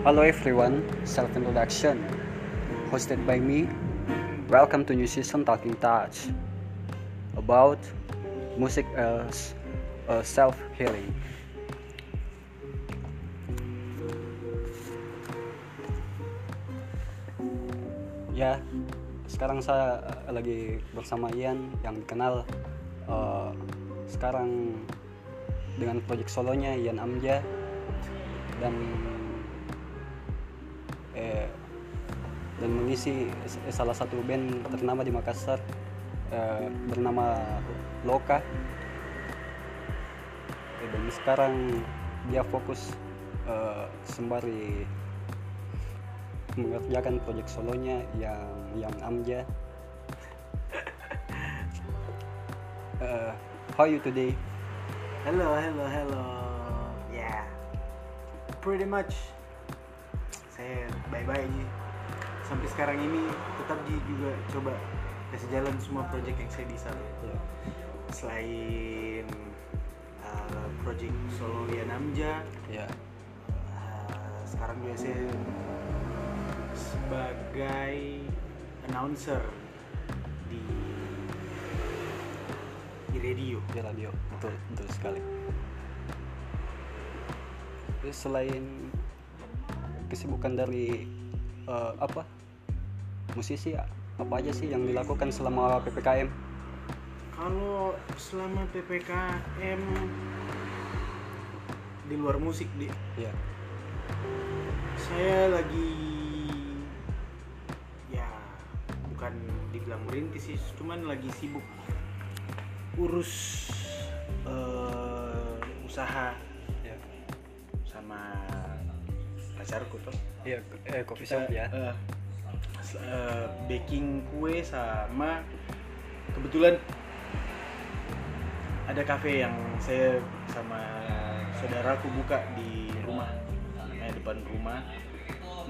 Hello everyone, self introduction. Hosted by me. Welcome to new season Talking Touch about music as uh, self healing. Ya, sekarang saya uh, lagi bersama Ian yang dikenal uh, sekarang dengan proyek solonya Ian Amja dan dan mengisi s- salah satu band ternama di Makassar eh, bernama Loka Eh, dan sekarang dia fokus eh, sembari mengerjakan proyek solonya yang yang Amja Eh, how are you today Hello, hello, hello. Yeah, pretty much. Saya bye-bye aja. Sampai sekarang ini tetap Ji juga coba kasih jalan semua project yang saya bisa. Ya. Selain uh, project solo Lian Amja, ya uh, sekarang juga saya sebagai announcer di di radio. di radio betul betul sekali Terus selain kesibukan dari eh, apa musisi apa aja sih yang dilakukan selama ppkm Kalau selama PPKM di luar musik di ya saya lagi ya bukan dibilang merintis sih, cuman lagi sibuk urus eh, usaha ya sama pacarku tuh. iya eh coffee Kita shop ya. Eh, eh, baking kue sama kebetulan ada kafe yang saya sama saudaraku buka di rumah namanya depan rumah.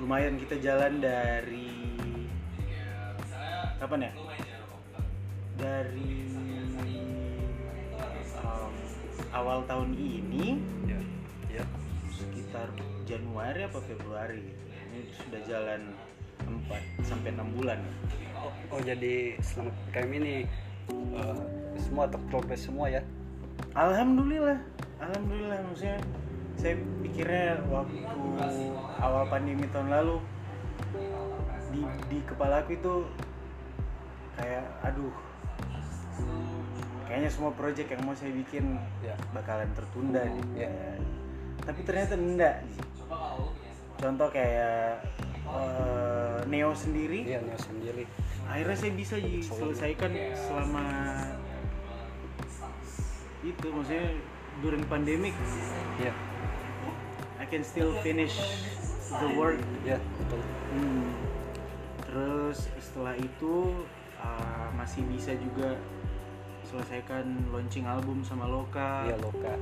Lumayan kita jalan dari kapan ya? Dari um, awal tahun ini ya ya. sekitar Januari apa Februari. Ini sudah jalan 4 sampai 6 bulan. oh, oh, jadi selama ppkm ini eh, semua terprogres semua ya Alhamdulillah. Alhamdulillah maksudnya saya pikirnya waktu awal pandemi tahun lalu di di kepalaku itu kayak aduh kayaknya semua project yang mau saya bikin ya bakalan tertunda nih. Ya. Tapi ternyata enggak. Contoh kayak eh, Neo sendiri, iya Neo sendiri akhirnya saya bisa Ji, selesaikan selama itu maksudnya during pandemic ya I can still finish the work. ya betul Hmm. Terus setelah itu uh, masih bisa juga selesaikan launching album sama Loka. iya Loka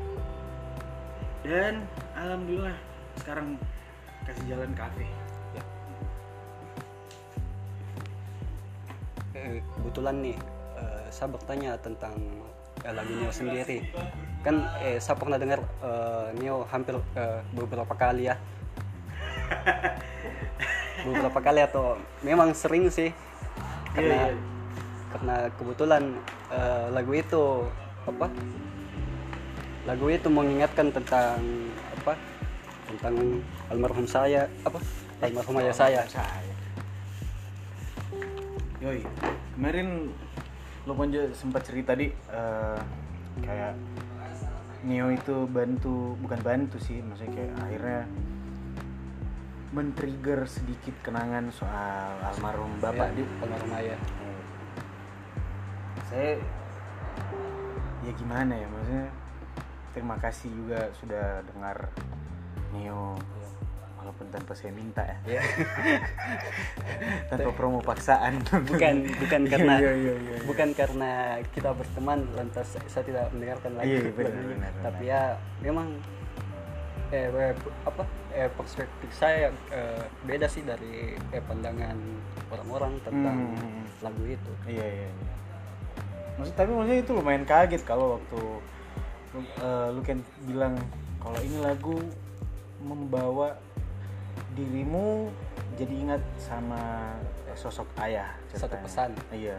Dan alhamdulillah sekarang kasih jalan kafe. Kebetulan nih eh, saya bertanya tentang eh, lagu Neo sendiri. Kan eh, saya pernah dengar eh, Neo hampir eh, beberapa kali ya. Beberapa kali atau memang sering sih. Karena Iya, iya. karena kebetulan eh, lagu itu apa? Lagu itu mengingatkan tentang apa? Tentang almarhum saya apa? Almarhum ayah saya. Saya. Yoi, kemarin lo juga sempat cerita di eh, kayak Neo itu bantu bukan bantu sih, maksudnya kayak akhirnya men-trigger sedikit kenangan soal almarhum bapak. Ya, di. almarhum ayah. Saya ya gimana ya maksudnya terima kasih juga sudah dengar Neo walaupun tanpa saya minta ya ya tanpa promo paksaan bukan bukan karena Iya, iya, iya, iya. bukan karena kita berteman lantas saya tidak mendengarkan lagi Iya, iya, benar, ini. benar, tapi benar. ya memang eh apa eh perspektif saya eh, beda sih dari eh, pandangan orang-orang tentang Hmm. lagu itu iya iya iya. Maksud, tapi maksudnya itu lumayan kaget kalau waktu lu, eh, lu kan bilang kalau ini lagu membawa dirimu jadi ingat sama sosok ayah Satu ceritanya. pesan. iya.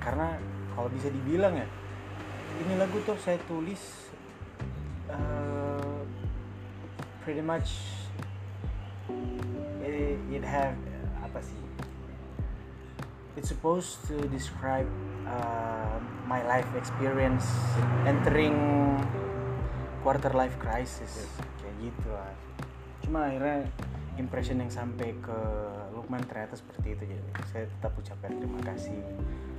Karena kalau bisa dibilang ya ini lagu tuh saya tulis uh, pretty much it, it have apa sih? It's supposed to describe uh, my life experience entering quarter life crisis. Kayak gitu lah cuma akhirnya impression yang sampai ke Lukman ternyata seperti itu. Jadi saya tetap ucapkan terima kasih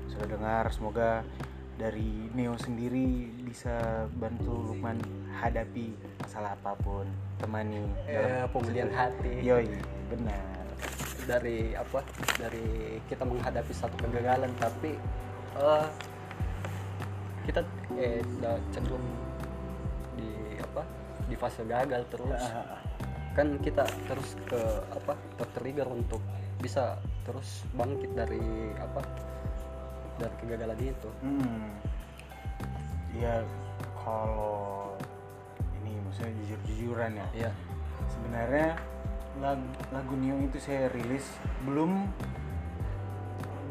sudah dengar. Semoga dari Neo sendiri bisa bantu Lukman hadapi masalah apa pun temani Eh, pemulihan hati. yoi benar. Dari apa? Dari kita menghadapi satu kegagalan tapi eh, kita eh cenderung di apa? Di fase gagal terus kan kita terus ke apa tertrigger untuk bisa terus bangkit dari apa dari kegagalan itu Hmm. Ya kalau ini maksudnya jujur-jujuran ya. ya Sebenarnya lagu, lagu Neo itu saya rilis belum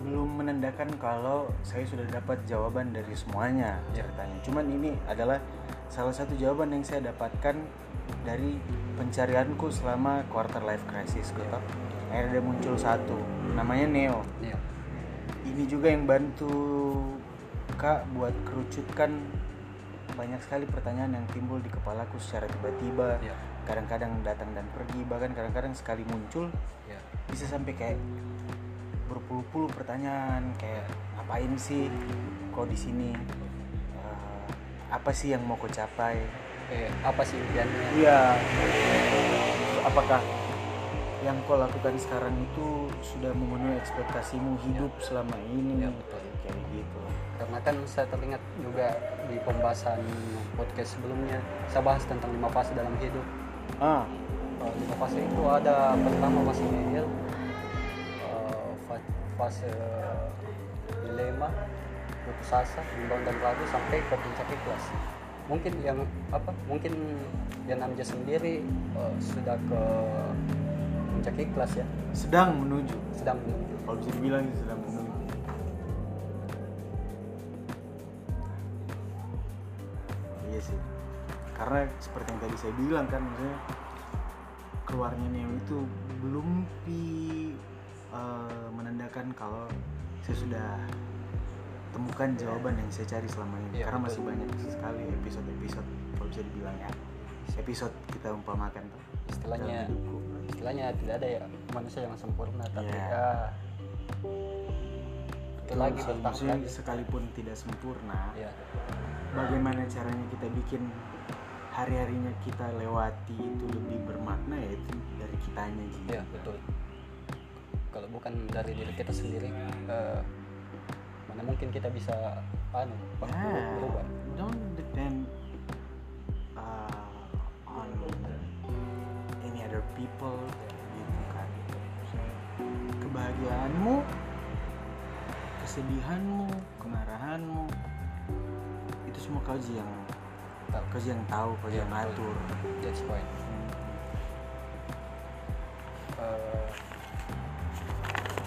belum menandakan kalau saya sudah dapat jawaban dari semuanya Ya. ceritanya. Cuman ini adalah salah satu jawaban yang saya dapatkan dari pencarianku selama quarter life crisis gitu. Akhirnya ada muncul satu, namanya Neo. Ya ini juga yang bantu kak buat kerucutkan banyak sekali pertanyaan yang timbul di kepalaku secara tiba-tiba. Ya kadang-kadang datang dan pergi bahkan kadang-kadang sekali muncul ya bisa sampai kayak berpuluh-puluh pertanyaan kayak ngapain sih kok di sini? Eh, apa sih yang mau kau capai eh apa sih impiannya? Iya. Apakah yang kau lakukan sekarang itu sudah memenuhi ekspektasimu hidup selama ini? Ya, betul. kayak gitu. Karena kan saya teringat juga di pembahasan podcast sebelumnya saya bahas tentang lima fase dalam hidup. Ah. Eh, lima fase itu ada pertama fase nihil eh, fa- fase dilema putus asa bimbang dan ragu sampai ke puncak ikhlas mungkin yang apa mungkin yang Namja sendiri eh, sudah ke puncak ikhlas ya. Sedang menuju. Sedang menuju. Kalau bisa dibilang sedang menuju. Iya sih. Karena seperti yang tadi saya bilang kan maksudnya keluarnya Neo itu belum pi eh, menandakan kalau saya sudah temukan jawaban yang saya cari selama ini Iya, karena betul. masih banyak sekali episode-episode kalau bisa dibilang ya episode kita umpamakan tuh istilahnya istilahnya tidak ada ya manusia yang sempurna tapi Iya. ya itu lagi maksudnya lagi sekalipun tidak sempurna ya bagaimana caranya kita bikin hari-harinya kita lewati itu lebih bermakna ya itu dari kitanya Ji. ya betul kalau bukan dari diri kita sendiri eh, mana mungkin kita bisa anu Ya, berubah. don't depend uh, on any other people gitu kan kebahagiaanmu kesedihanmu kemarahanmu itu semua kau yang Tahu. kau yang tahu kau Iya, yang betul. ngatur. That's point Eh,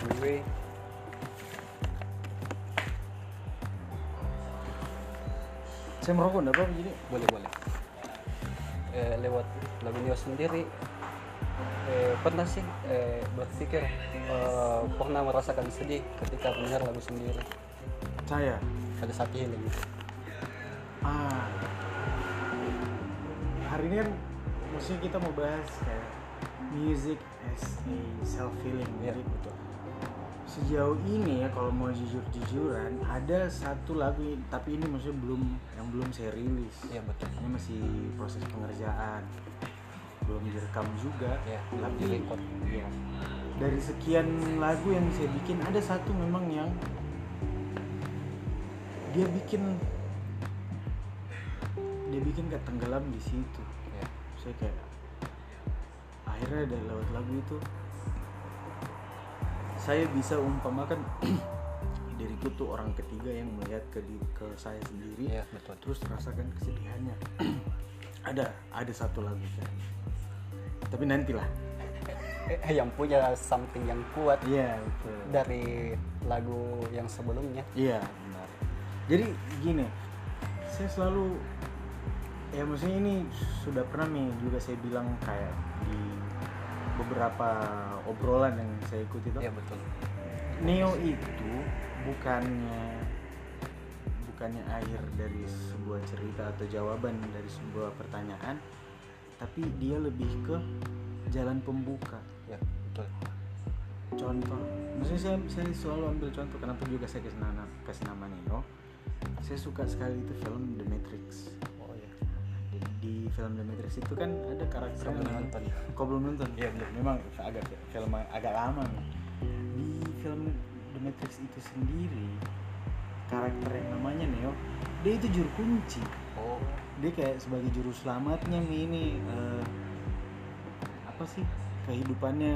anyway saya merokok enggak apa-apa jadi boleh boleh. Eh, lewat lagu Neo sendiri. Eh, pernah sih eh, berpikir eh, pernah merasakan sedih ketika mendengar lagu sendiri? Saya? Pada saat healing ah. Hari ini kan maksudnya kita mau bahas kayak music as a self healing Iya, jadi betul. Sejauh ini ya kalau mau jujur jujuran ada satu lagu tapi ini maksudnya belum yang belum saya rilis. Iya betul. Ini masih proses pengerjaan. Belum direkam juga. Ya belum tapi di record ya, dari sekian lagu yang saya bikin ada satu memang yang dia bikin dia bikin kayak tenggelam di situ. Ya saya kayak akhirnya ada lewat lagu itu saya bisa umpamakan diriku tuh orang ketiga yang melihat ke di- ke saya sendiri. Iya betul. Terus rasakan kesedihannya. Ada ada satu lagu kan tapi nantilah. Yang punya something yang kuat iya betul. dari lagu yang sebelumnya. Iya benar. Jadi gini, saya selalu ya maksudnya ini sudah pernah nih juga saya bilang kayak di beberapa obrolan yang saya ikuti itu. iya betul Neo itu bukannya bukannya akhir dari sebuah cerita atau jawaban dari sebuah pertanyaan, tapi dia lebih ke jalan pembuka. ya betul contoh maksudnya saya, saya selalu ambil contoh kenapa juga saya kasih nama, kasih nama Neo saya suka sekali itu film The Matrix film The Matrix itu kan ada karakter belum yang- nonton. kau belum nonton Iya, belum. memang agak film agak lama nih di film The Matrix itu sendiri karakter yang namanya Neo dia itu juru kunci oh dia kayak sebagai juru selamatnya nih ini eh, apa sih kehidupannya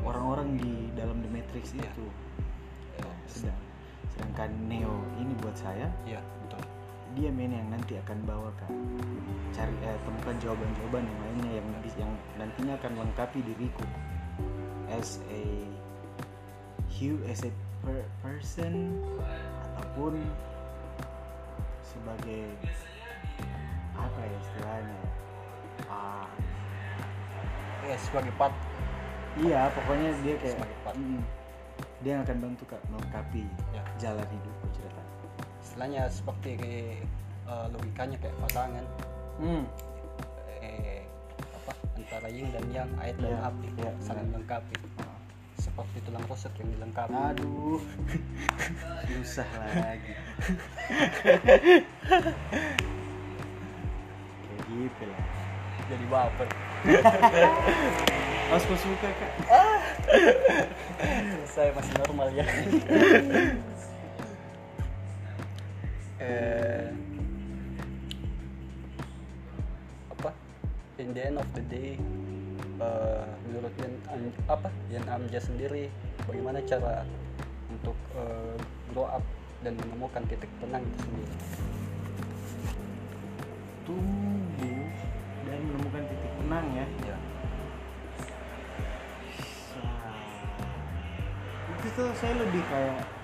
orang-orang di dalam The Matrix Iya. itu Iya. sedang sedangkan Neo ini buat saya iya betul dia main yang nanti akan bawa kan cari eh, temukan jawaban-jawaban yang lainnya yang yang nantinya akan melengkapi diriku. As a you as a per- person ataupun sebagai apa ya istilahnya? Ah ya sebagai part. iya pokoknya dia kayak mm, dia yang akan bantu kak melengkapi ya. jalan hidupku cerita istilahnya seperti eh, logikanya kayak pasangan hmm. eh apa antara yin dan yang air dan Iya, api iya, saling benar. melengkapi seperti tulang rusuk yang dilengkapi Aduh, susah lagi. Kayak gitu lah. jadi baper Mas suka kak? saya masih normal ya eh apa? In the end of the day eh, menurut Yan apa? Yan Amja sendiri bagaimana cara untuk eh, grow up dan menemukan titik tenang itu sendiri? Tumbuh dan menemukan titik tenang ya. ya. Itu tuh saya lebih kayak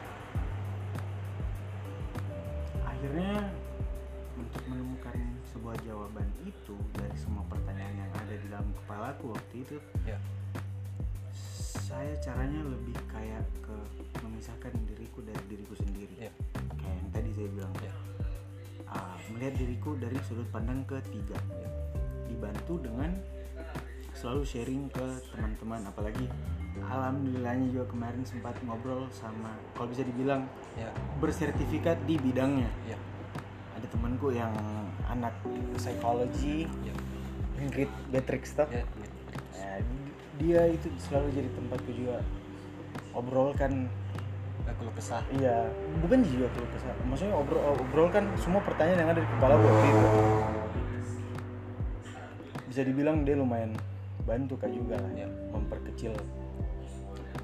kepalaku waktu itu. Ya. Saya caranya lebih kayak ke memisahkan diriku dari diriku sendiri. Ya. Kayak yang tadi saya bilang. Ya. Ah, melihat diriku dari sudut pandang ketiga. Ya. Dibantu dengan selalu sharing ke teman-teman. Apalagi alhamdulillahnya juga kemarin sempat ngobrol sama kalau bisa dibilang ya. bersertifikat di bidangnya. Ya. Ada temanku yang anak psikologi. Ya Ingrid Beatrix tuh ya Nah, dia itu selalu jadi tempatku juga obrolkan. Aku kesah. Iya bukan juga keluh kesah. Maksudnya obrol obrolkan semua pertanyaan yang ada di kepala gue waktu itu bisa dibilang dia lumayan bantu kak juga lah Ya. memperkecil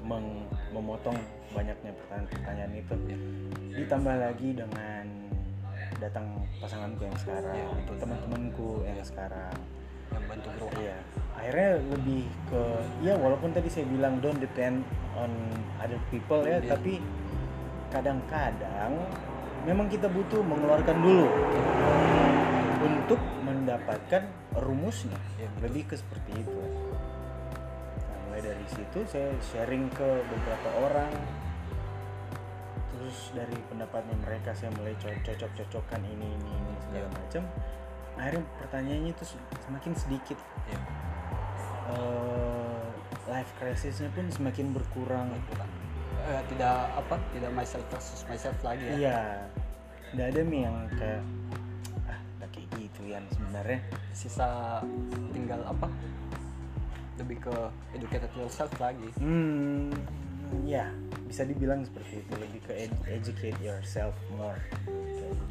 meng- memotong banyaknya pertanyaan-pertanyaan itu. Ya. Ditambah lagi dengan datang pasanganku yang sekarang Ya, teman-temanku yang sekarang yang bantu grow up Iya, akhirnya lebih ke ya walaupun tadi saya bilang don't depend on other people ya, Iya. tapi kadang-kadang memang kita butuh mengeluarkan dulu untuk mendapatkan rumusnya. Betul. lebih ke seperti itu. Nah, mulai dari situ saya sharing ke beberapa orang. Terus dari pendapatnya mereka saya mulai co- cocok-cocokkan ini ini ini segala Iya. macam. Akhirnya pertanyaannya itu semakin sedikit ya eh, life crisisnya pun semakin berkurang. berkurang Eh, tidak apa tidak myself versus myself lagi ya Iya, nggak ada mi yang kayak ah udah kayak gitu ya sebenarnya. sisa tinggal apa lebih ke educated yourself lagi Hmm, ya bisa dibilang seperti itu lebih ke ed- educate yourself more. Kayak gitu.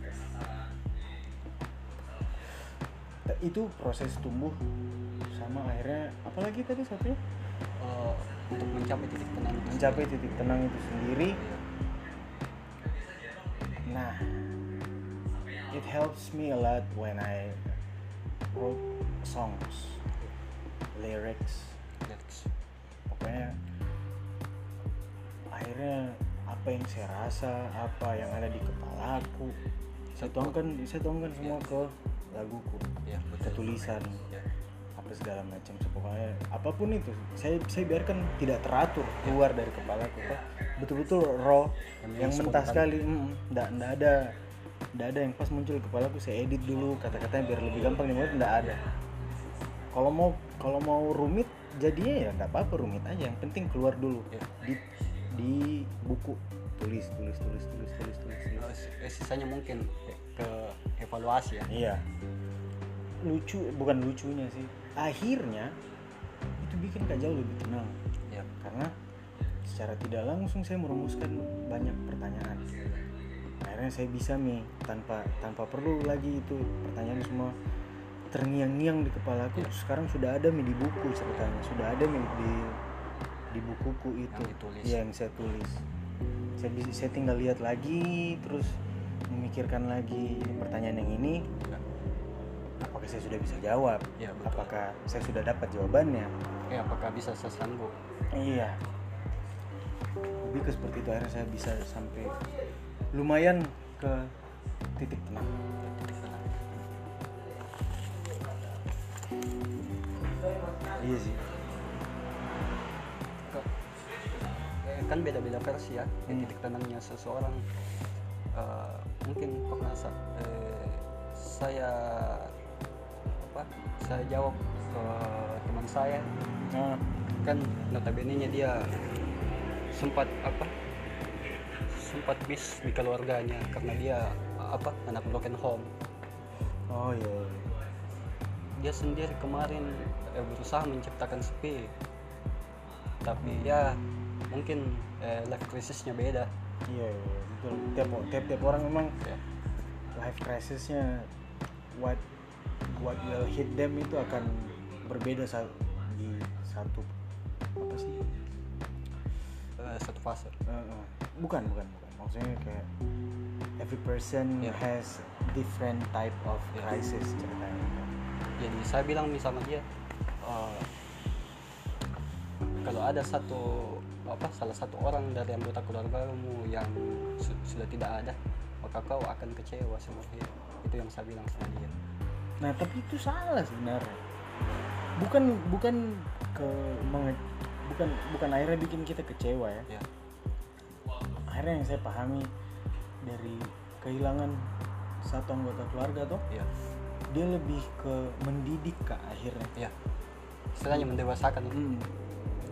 Itu proses tumbuh sama akhirnya apalagi tadi satunya? Eh, untuk mencapai titik tenang. Mencapai titik tenang itu sendiri. Nah, it helps me a lot when I wrote songs, lyrics, Relax. pokoknya akhirnya apa yang saya rasa apa yang ada di kepalaku saya tuangkan saya tuangkan semua ke laguku ya ke betul. Tulisan ya apa segala macam. Pokoknya apa pun itu saya saya biarkan tidak teratur keluar dari kepalaku Pak. betul-betul raw Yang yang mentah sekali. Mm, nggak nggak ada nggak ada yang pas muncul di kepalaku saya edit dulu kata-katanya biar lebih gampang di mulut nggak ada. Kalau mau kalau mau rumit jadinya ya nggak apa-apa rumit aja. Yang penting keluar dulu. Ya. di di buku. Tulis tulis tulis tulis tulis tulis, tulis. Eh, sisanya mungkin ke evaluasi ya. Iya. Lucu bukan lucunya sih. Akhirnya itu bikin Kak jauh lebih tenang ya karena secara tidak langsung saya merumuskan banyak pertanyaan. Akhirnya saya bisa nih tanpa tanpa perlu lagi itu pertanyaan semua terngiang-ngiang di kepalaku. Sekarang sudah ada nih di buku ceritanya, sudah ada nih di di bukuku itu ditulis. Iya, yang saya tulis. Saya bisa saya tinggal lihat lagi terus memikirkan lagi pertanyaan yang ini ya, apakah saya sudah bisa jawab? Ya betul. Apakah saya sudah dapat jawabannya? Eh, apakah bisa saya sanggup? Iya. Lebih ke seperti itu akhirnya saya bisa sampai lumayan ke titik tenang. Iya sih. Kan beda-beda versi ya Hmm. titik tenangnya seseorang. Eh, mungkin pernah eh, saya apa saya jawab ke teman saya. Nah, kan notabene nya dia sempat apa sempat miss di keluarganya karena dia apa anak broken home. Oh iya, iya. dia sendiri kemarin eh, berusaha menciptakan sepi. Tapi ya mungkin eh, life crisisnya beda. Iya iya, betul. Tiap tiap tiap orang memang ya life crisisnya what what will hit them itu akan berbeda saat di satu apa sih? Eh, satu fase. Eh, eh, bukan bukan bukan. Maksudnya kayak every person Yeah. has different type of Yeah. crisis ceritanya. Jadi saya bilang misalnya dia eh, kalau ada satu apa salah satu orang dari anggota keluargamu yang su- sudah tidak ada maka kau akan kecewa hidup itu yang saya bilang sama dia nah tapi itu salah sebenarnya. Bukan bukan ke menge- bukan bukan akhirnya bikin kita kecewa ya. Ya akhirnya yang saya pahami dari kehilangan satu anggota keluarga tuh ya dia lebih ke mendidik kak akhirnya. Ya istilahnya mendewasakan. Hmm,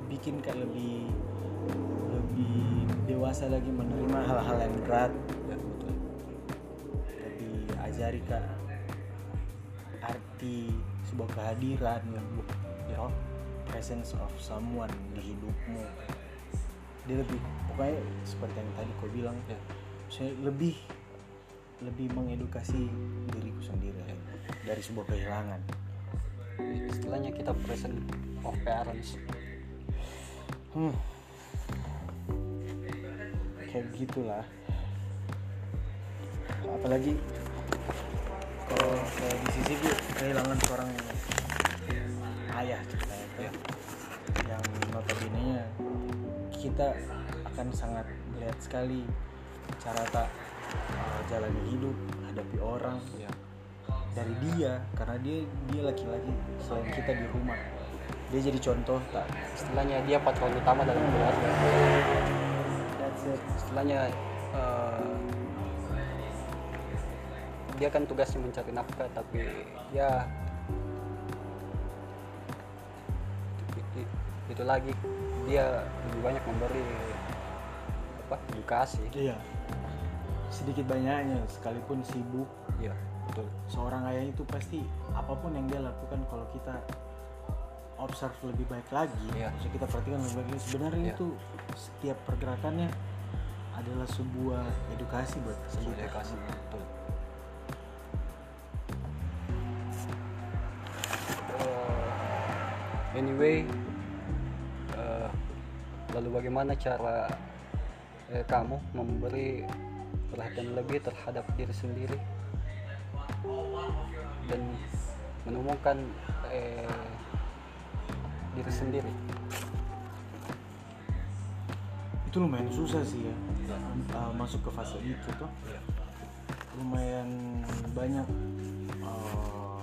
bikin kayak lebih lebih dewasa lagi menerima hal-hal yang berat. Ya betul. Lebih ajari kak arti sebuah kehadiran you know, presence of someone di hidupmu. Dia lebih pokoknya seperti yang tadi kau bilang ya. saya lebih lebih mengedukasi diriku sendiri Ya. dari sebuah kehilangan. Istilahnya kita present of parents. Hmm. kayak gitulah. Apalagi kalau kalau di sisi gue kehilangan seorang ayah ceritanya tuh, Ya. yang notabene kita akan sangat melihat sekali cara tak uh, jalani hidup hadapi orang. Ya dari dia karena dia dia laki-laki selain kita di rumah. Dia jadi contoh tak. Istilahnya dia patron utama dalam keluarga. That's it. Istilahnya eh, dia kan tugasnya mencari nafkah tapi ya itu lagi dia lebih banyak memberi apa edukasi iya. Sedikit banyaknya sekalipun sibuk. Iya. Betul. Seorang ayah itu pasti apa pun yang dia lakukan kalau kita observe lebih baik lagi maksudnya kita perhatikan lebih baik lagi sebenarnya Iya. itu setiap pergerakannya adalah sebuah edukasi buat sebuah edukasi betul anyway eh, lalu bagaimana cara eh, kamu memberi perhatian lebih terhadap diri sendiri? Dan menemukan eh, diri sendiri. Itu lumayan susah sih ya uh, masuk ke fase itu tuh. Lumayan banyak uh,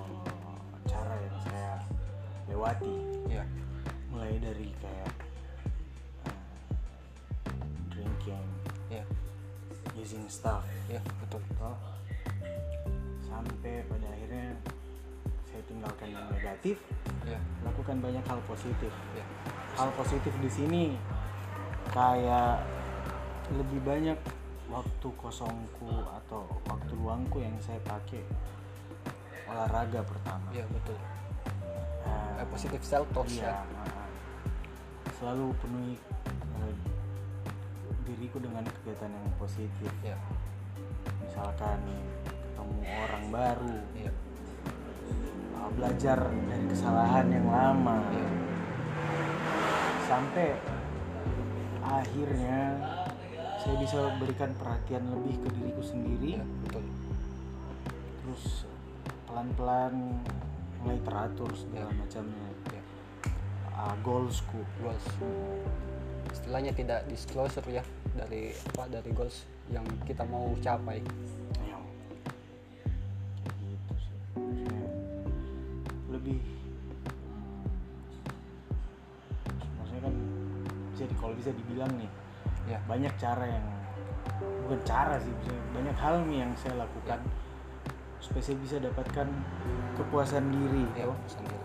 cara yang saya lewati. Mulai dari kayak uh, drinking Iya. using stuff Iya, betul. toh sampai pada akhirnya saya tinggalkan yang negatif Iya. lakukan banyak hal positif Iya. hal positif di sini kayak lebih banyak waktu kosongku atau waktu luangku yang saya pakai olahraga pertama Iya, betul. Eh, positif self talk iya, ya. Selalu penuhi eh, diriku dengan kegiatan yang positif Iya. misalkan ketemu orang baru Iya. uh, belajar dari kesalahan yang lama Iya. sampai akhirnya saya bisa berikan perhatian lebih ke diriku sendiri Iya, betul. terus pelan-pelan mulai teratur segala Iya. macamnya. Uh, goalsku Goals. Istilahnya tidak disclosure ya dari apa dari goals yang kita mau capai. Kayak gitu sih Maksudnya lebih maksudnya kan jadi kalau bisa dibilang nih Ya. banyak cara yang bukan cara sih banyak hal nih yang saya lakukan supaya saya bisa dapatkan kepuasan diri Ya, toh. sendiri.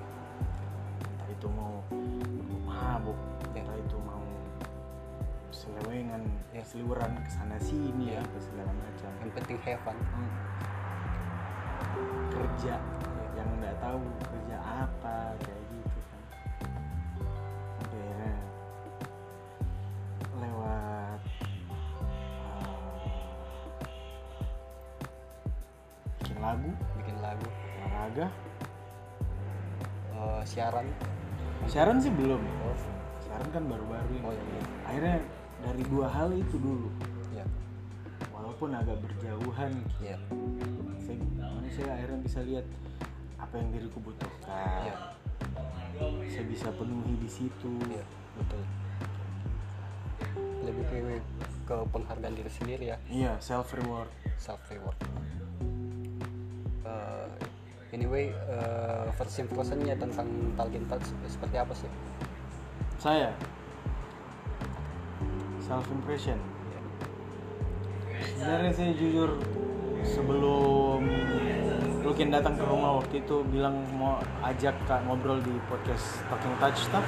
entah itu mau mabuk Ya. entah itu mau selewengan Ya. seliweran ke sana sini Ya. apa segala macam Yang penting have fun. Hmm. kerja yang nggak tahu kerja apa kayak gitu kan akhirnya lewat uh, bikin lagu Bikin lagu, olahraga eh, siaran. siaran sih belum ya Siaran kan baru-baru ini oh iya. akhirnya dari dua hal itu dulu Iya. walaupun agak berjauhan Iya. saya, saya akhirnya bisa lihat apa yang diriku butuhkan Iya. saya bisa penuhi di situ Iya, betul. Lebih ke, ke penghargaan diri sendiri ya, iya self reward self reward. Eh, anyway, eh, first impressionnya tentang Talking Touch seperti apa sih? Saya. Self impression. Sebenarnya saya jujur sebelum Lukin datang ke rumah waktu itu bilang mau ajak kak ngobrol di podcast Talking Touch Stuff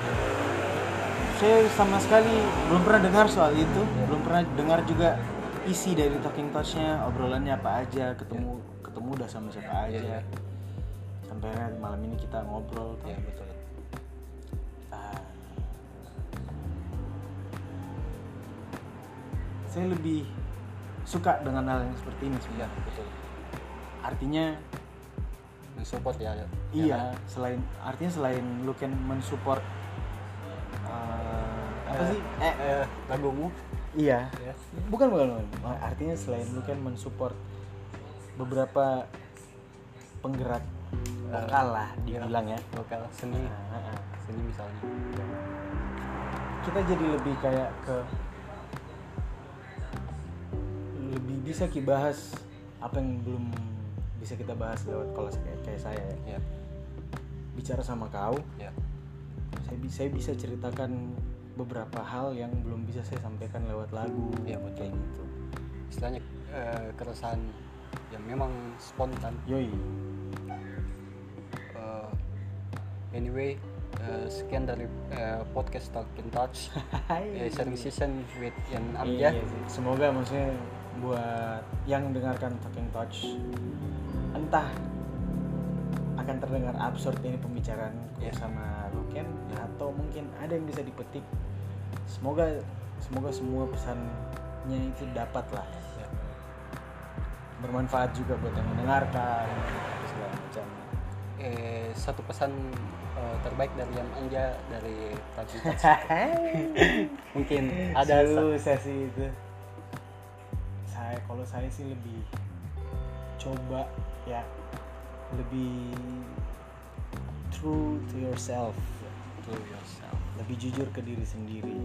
saya sama sekali belum pernah dengar soal itu. Belum pernah dengar juga isi dari Talking Touch-nya obrolannya apa aja ketemu ketemu udah sama siapa aja Iya, iya. sampai akhirnya malam ini kita ngobrol. Iya, betul. Saya lebih suka dengan hal yang seperti ini Iya, sebenarnya betul. artinya Mensupport ya. ya iya selain artinya selain lu kan mensupport uh, apa Eh, sih eh eh, lagumu iya ya. bukan bukan bukan. artinya selain lu kan mensupport beberapa penggerak lokal lah dibilang ya lokal seni Nah, ah, ah. seni misalnya kita jadi lebih kayak ke lebih bisa kibahas apa yang belum bisa kita bahas lewat kalau kayak, kayak saya ya. ya bicara sama kau. Ya saya bisa saya bisa ceritakan beberapa hal yang belum bisa saya sampaikan lewat lagu. Iya, betul. kayak gitu. Istilahnya eh, keresahan yang memang spontan. Yoi. Eh, anyway eh, sekian dari eh, podcast Talking Touch. Eh, sharing season with Iya Amjad sih. Semoga maksudnya buat yang dengarkan Talking Touch entah akan terdengar absurd ini pembicaraan Iya. sama Luken atau mungkin ada yang bisa dipetik. Semoga semoga semua pesannya itu dapat lah Ya. bermanfaat juga buat yang mendengarkan segala macam. Eh, satu pesan eh, terbaik dari Yan Anja dari Talking Touch mungkin ada sih itu. Saya kalau saya sih lebih coba ya lebih true to yourself. To yourself. Lebih jujur ke diri sendiri.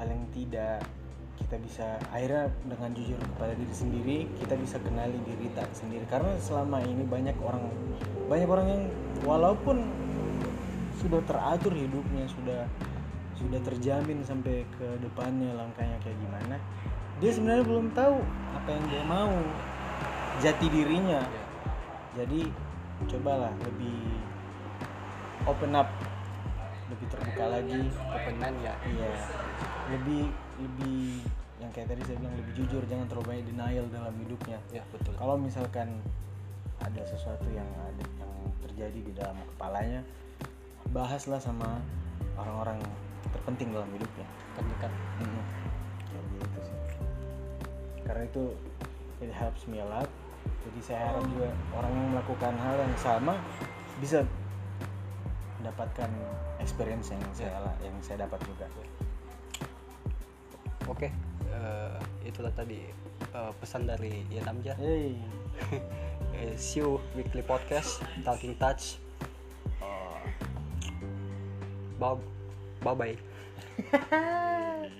Paling tidak kita bisa akhirnya dengan jujur kepada diri sendiri kita bisa kenali diri tak sendiri. Karena selama ini banyak orang banyak orang yang walaupun sudah teratur hidupnya sudah sudah terjamin sampai ke depannya langkahnya kayak gimana dia sebenarnya belum tahu apa yang dia mau jati dirinya. Ya jadi cobalah lebih open up lebih terbuka lagi. Open mind ya. Iya. Lebih lebih yang kayak tadi saya bilang lebih jujur jangan terlalu banyak denial dalam hidupnya. Ya betul. Kalau misalkan ada sesuatu yang ada yang terjadi di dalam kepalanya bahaslah sama orang-orang terpenting dalam hidupnya. Terdekat. Sih karena itu it helps me a lot. Jadi saya harap juga orang yang melakukan hal yang sama bisa mendapatkan experience yang saya yang saya dapat juga. Oke eh, itulah tadi eh, pesan dari Ian Amja hey. Eh, see you weekly podcast talking touch. Bye bye bye